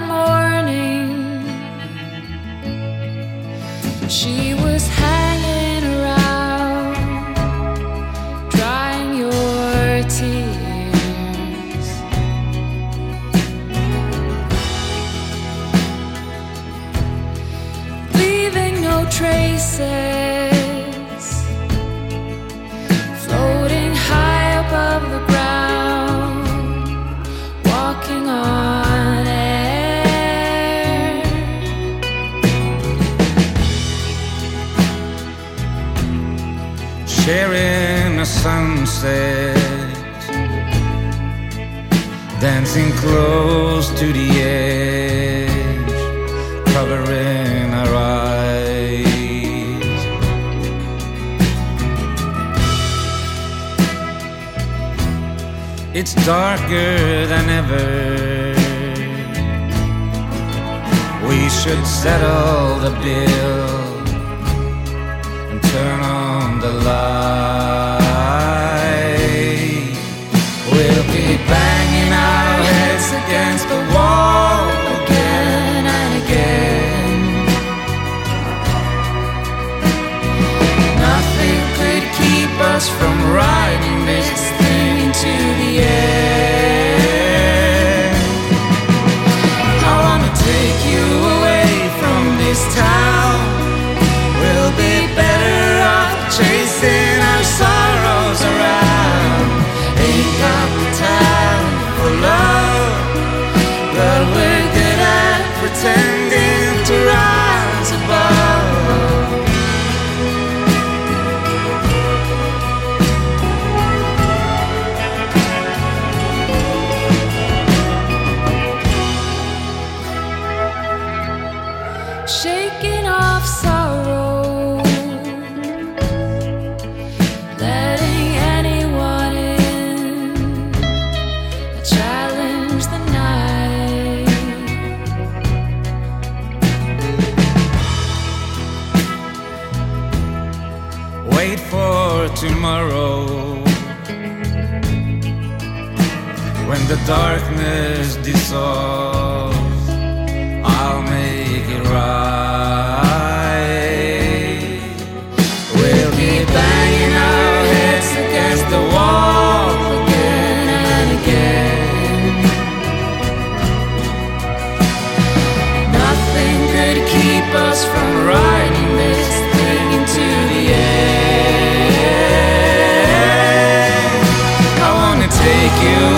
morning. She was hanging around, drying your tears. Leaving no traces. Sharing a sunset, dancing close to the edge, covering our eyes. It's darker than ever. We should settle the bill us from riding Wait for tomorrow when the darkness dissolves. I'll make it right. We'll be banging our heads against the wall again and again. Nothing could keep us from riding take you